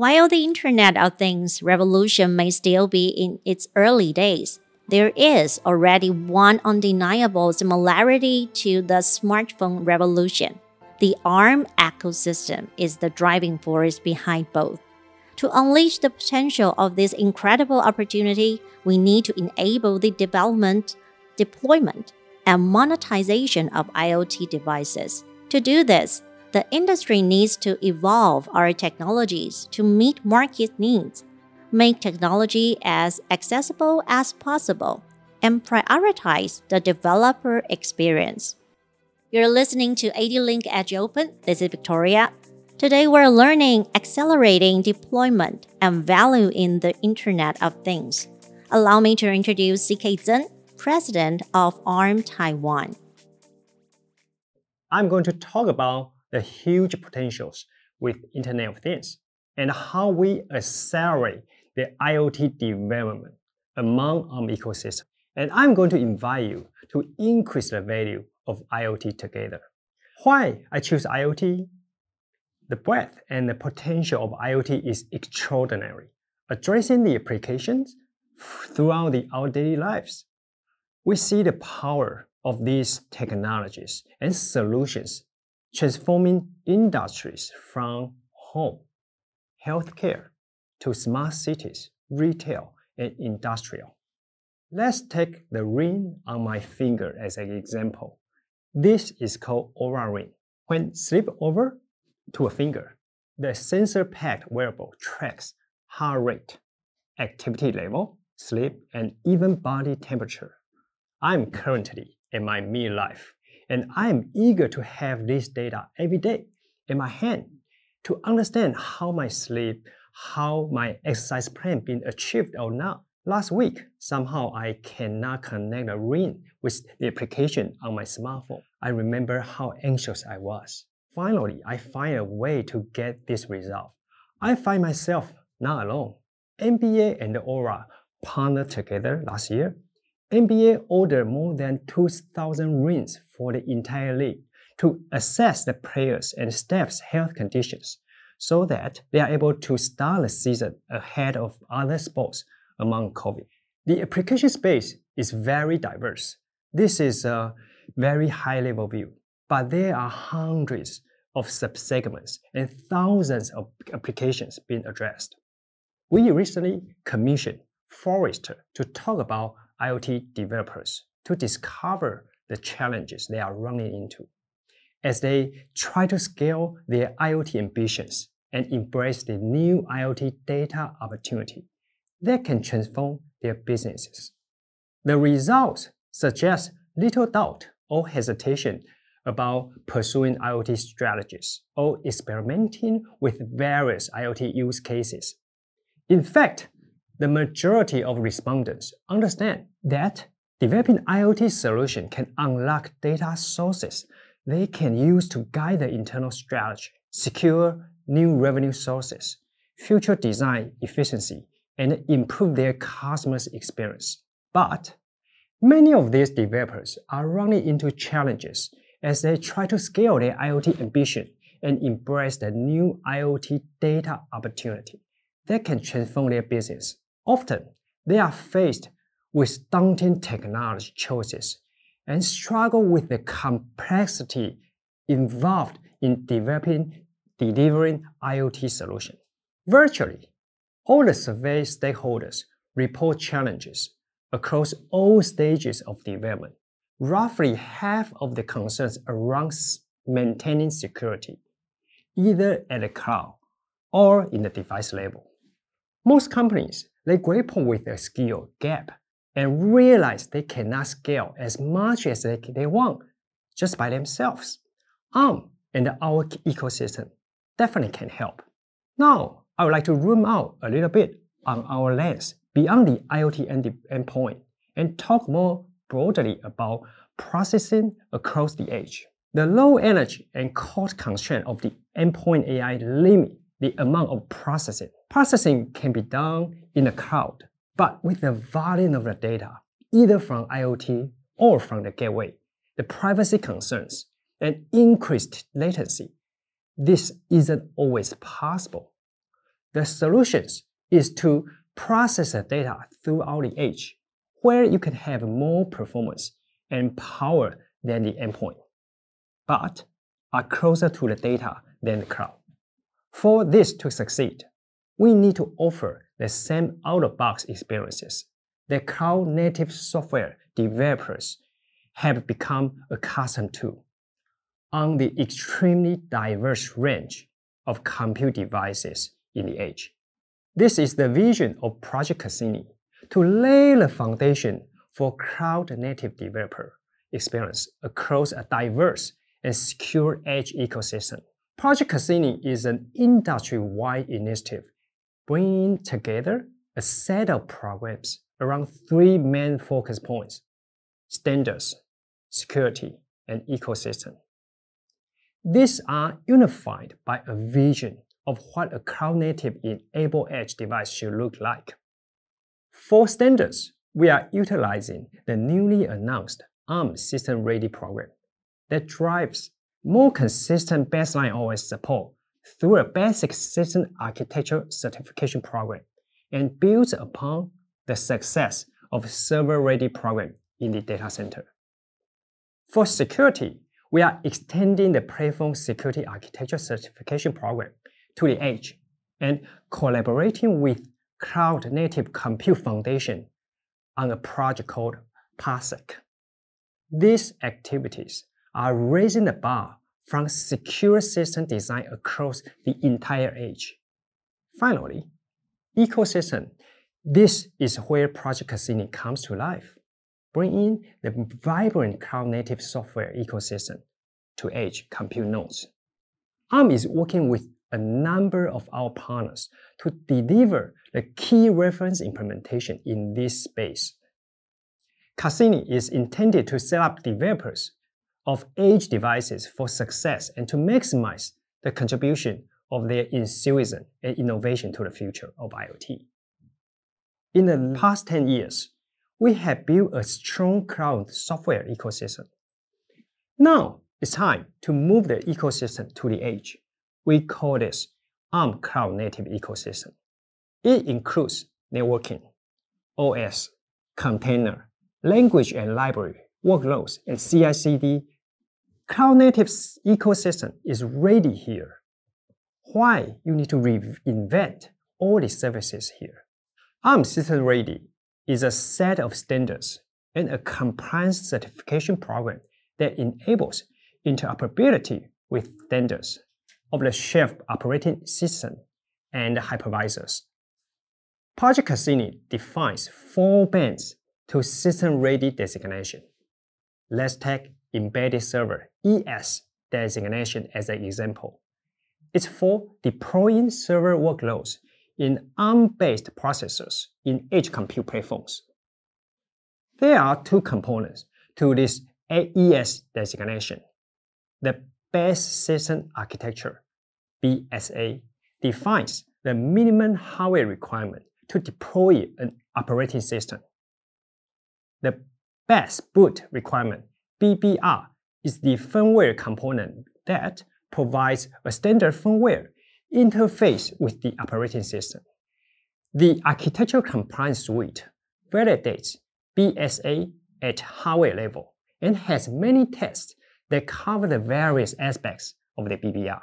While the Internet of Things revolution may still be in its early days, there is already one undeniable similarity to the smartphone revolution. The ARM ecosystem is the driving force behind both. To unleash the potential of this incredible opportunity, we need to enable the development, deployment, and monetization of IoT devices. To do this, the industry needs to evolve our technologies to meet market needs, make technology as accessible as possible, and prioritize the developer experience. You're listening to ADLINK Edge Open. This is Victoria. Today we're learning accelerating deployment and value in the Internet of Things. Allow me to introduce CK Zeng, President of ARM Taiwan. I'm going to talk about the huge potentials with Internet of Things and how we accelerate the IoT development among our ecosystem. And I'm going to invite you to increase the value of IoT together. Why I choose IoT? The breadth and the potential of IoT is extraordinary, addressing the applications throughout the, our daily lives. We see the power of these technologies and solutions transforming industries from home, healthcare, to smart cities, retail, and industrial. Let's take the ring on my finger as an example. This is called Oura Ring. When slip over to a finger, the sensor-packed wearable tracks heart rate, activity level, sleep, and even body temperature. I'm currently in my midlife and I am eager to have this data every day in my hand to understand how my sleep, how my exercise plan been achieved or not. Last week, somehow I cannot connect a ring with the application on my smartphone. I remember how anxious I was. Finally, I find a way to get this result. I find myself not alone. NBA and Oura partnered together last year NBA ordered more than 2,000 rings for the entire league to assess the players' and staff's health conditions so that they are able to start the season ahead of other sports among COVID. The application space is very diverse. This is a very high level view, but there are hundreds of subsegments and thousands of applications being addressed. We recently commissioned Forrester to talk about IoT developers to discover the challenges they are running into as they try to scale their IoT ambitions and embrace the new IoT data opportunity that can transform their businesses. The results suggest little doubt or hesitation about pursuing IoT strategies or experimenting with various IoT use cases. In fact, the majority of respondents understand that developing IoT solution can unlock data sources they can use to guide their internal strategy, secure new revenue sources, future design efficiency, and improve their customers' experience. But many of these developers are running into challenges as they try to scale their IoT ambition and embrace the new IoT data opportunity that can transform their business. Often, they are faced with daunting technology choices and struggle with the complexity involved in developing delivering IoT solution. Virtually, all the survey stakeholders report challenges across all stages of development. Roughly half of the concerns around maintaining security, either at the cloud or in the device level. Most companies they grapple with a skill gap and realize they cannot scale as much as they, they want just by themselves. ARM and our ecosystem definitely can help. Now, I would like to zoom out a little bit on our lens beyond the IoT end endpoint and talk more broadly about processing across the edge. The low energy and cost constraint of the endpoint AI limit the amount of processing. Processing can be done in the cloud, but with the volume of the data, either from IoT or from the gateway, the privacy concerns, and increased latency, this isn't always possible. The solutions is to process the data throughout the edge, where you can have more performance and power than the endpoint, but are closer to the data than the cloud. For this to succeed, we need to offer the same out-of-box experiences that cloud-native software developers have become accustomed to on the extremely diverse range of compute devices in the edge. This is the vision of Project Cassini to lay the foundation for cloud-native developer experience across a diverse and secure edge ecosystem. Project Cassini is an industry-wide initiative bringing together a set of programs around three main focus points, standards, security, and ecosystem. These are unified by a vision of what a cloud-native enabled edge device should look like. For standards, we are utilizing the newly announced ARM System Ready program that drives more consistent baseline OS support through a basic system architecture certification program and builds upon the success of Server Ready program in the data center. For security, we are extending the platform security architecture certification program to the edge and collaborating with Cloud Native Compute Foundation on a project called PARSEC. These activities are raising the bar from secure system design across the entire edge. Finally, ecosystem. This is where Project Cassini comes to life, bringing the vibrant cloud-native software ecosystem to edge compute nodes. ARM is working with a number of our partners to deliver the key reference implementation in this space. Cassini is intended to set up developers of edge devices for success and to maximize the contribution of their enthusiasm and innovation to the future of IoT. In the past 10 years, we have built a strong cloud software ecosystem. Now it's time to move the ecosystem to the edge. We call this ARM Cloud Native Ecosystem. It includes networking, OS, container, language and library, workloads, and CI/CD. Cloud Native ecosystem is ready here. Why you need to reinvent all the services here? ARM System Ready is a set of standards and a compliance certification program that enables interoperability with standards of the shelf operating system and hypervisors. Project Cassini defines four bands to system-ready designation. Let's take embedded server ES designation as an example. It's for deploying server workloads in ARM-based processors in edge compute platforms. There are two components to this AES designation. The base system architecture, BSA, defines the minimum hardware requirement to deploy an operating system. The base boot requirement, BBR, is the firmware component that provides a standard firmware interface with the operating system. The Architectural Compliance Suite validates BSA at hardware level and has many tests that cover the various aspects of the BBR.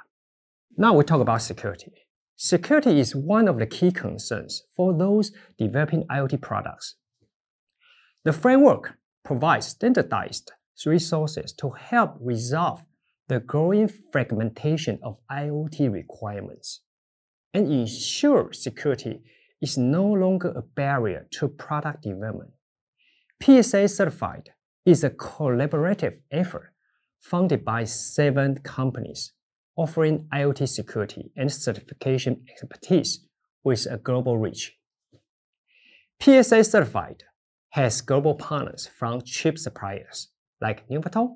Now we talk about security. Security is one of the key concerns for those developing IoT products. The framework provides standardized resources to help resolve the growing fragmentation of IoT requirements and ensure security is no longer a barrier to product development. PSA Certified is a collaborative effort funded by seven companies offering IoT security and certification expertise with a global reach. PSA Certified has global partners from chip suppliers like Nuvoton,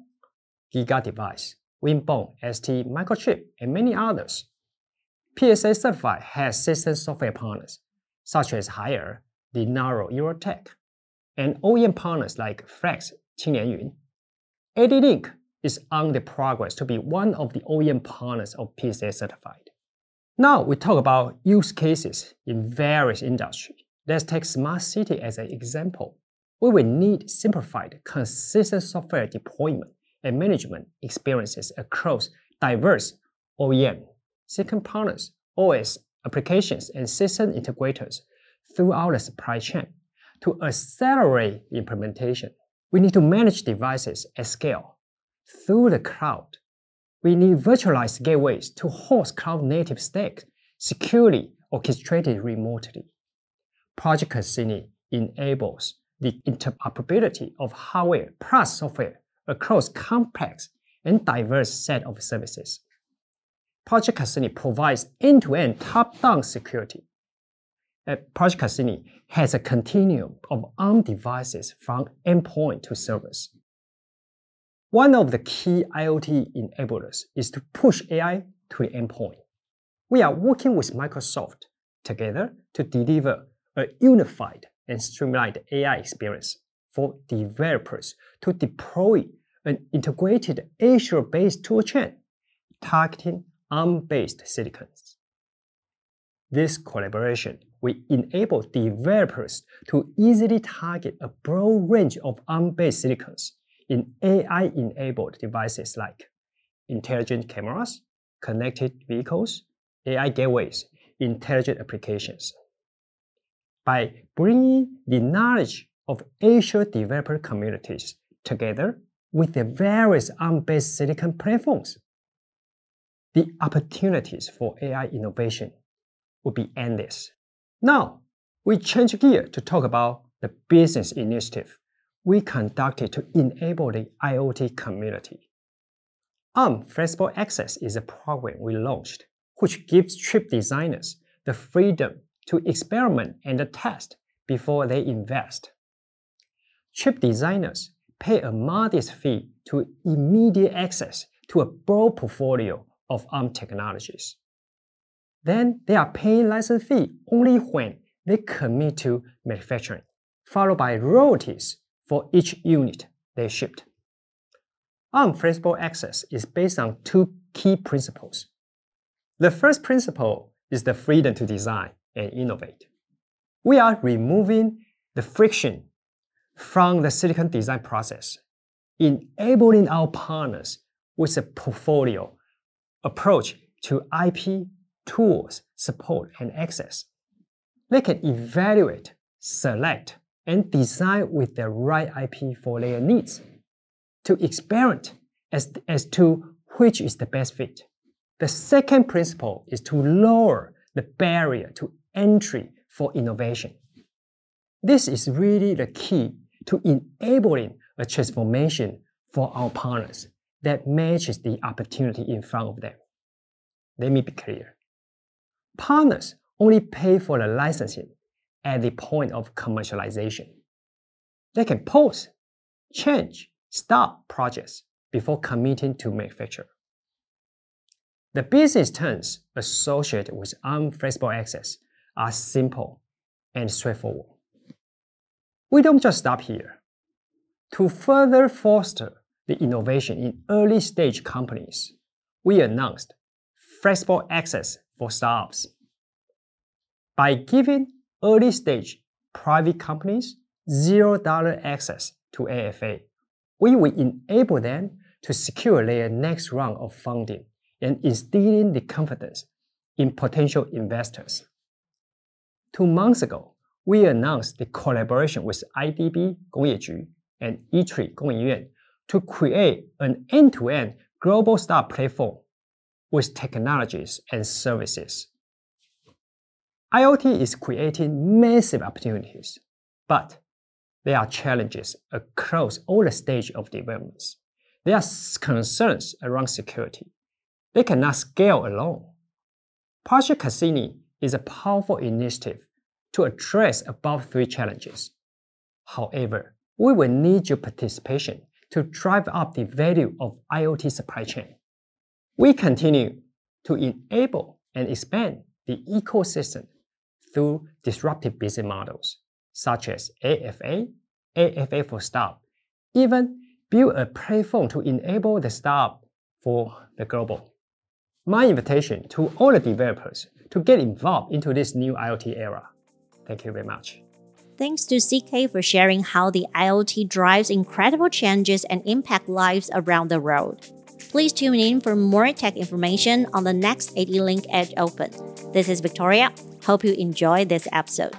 Giga Device, Winbond, ST, Microchip, and many others. PSA Certified has system software partners such as Haier, Linaro, Eurotech, and OEM partners like Flex, Qingyuan. ADLink is on the progress to be one of the OEM partners of PSA certified. Now we talk about use cases in various industries. Let's take smart city as an example. We will need simplified, consistent software deployment and management experiences across diverse OEM, second partners, OS applications, and system integrators throughout the supply chain. To accelerate implementation, we need to manage devices at scale through the cloud. We need virtualized gateways to host cloud-native stacks securely orchestrated remotely. Project Cassini enables the interoperability of hardware plus software across complex and diverse set of services. Project Cassini provides end-to-end top-down security. Project Cassini has a continuum of ARM devices from endpoint to servers. One of the key IoT enablers is to push AI to the endpoint. We are working with Microsoft together to deliver a unified and streamlined AI experience for developers to deploy an integrated Azure-based toolchain targeting ARM-based silicons. This collaboration will enable developers to easily target a broad range of ARM-based silicons in AI-enabled devices like intelligent cameras, connected vehicles, AI gateways, intelligent applications. By bringing the knowledge of Azure developer communities together with the various ARM-based silicon platforms, the opportunities for AI innovation will be endless. Now, we change gear to talk about the business initiative we conducted to enable the IoT community. ARM Flexible Access is a program we launched, which gives chip designers the freedom to experiment and test before they invest. Chip designers pay a modest fee to immediate access to a broad portfolio of ARM technologies. Then they are paying license fee only when they commit to manufacturing, followed by royalties for each unit they shipped. ARM Flexible Access is based on two key principles. The first principle is the freedom to design and innovate. We are removing the friction from the silicon design process, enabling our partners with a portfolio approach to IP, tools, support, and access. They can evaluate, select, and design with the right IP for their needs to experiment as, as to which is the best fit. The second principle is to lower the barrier to entry for innovation. This is really the key to enabling a transformation for our partners that matches the opportunity in front of them. Let me be clear. Partners only pay for the licensing at the point of commercialization. They can pause, change, stop projects before committing to manufacture. The business terms associated with ARM Flexible Access are simple and straightforward. We don't just stop here. To further foster the innovation in early stage companies, we announced Flexible Access for Startups. By giving early stage private companies $0 access to AFA, we will enable them to secure their next round of funding and instilling the confidence in potential investors two months ago, we announced the collaboration with IDB 工业局 and ITRI 工研院 to create an end-to-end global star platform with technologies and services. IoT is creating massive opportunities, but there are challenges across all the stages of developments. There are concerns around security. They cannot scale alone. Project Cassini is a powerful initiative to address above three challenges. However, we will need your participation to drive up the value of IoT supply chain. We continue to enable and expand the ecosystem through disruptive business models such as AFA, AFA for Startup, even build a platform to enable the startup for the global. my invitation to all the developers to get involved into this new IoT era. Thank you very much. Thanks to CK for sharing how the IoT drives incredible changes and impact lives around the world. Please tune in for more tech information on the next ADLINK Edge Open. This is Victoria. Hope you enjoy this episode.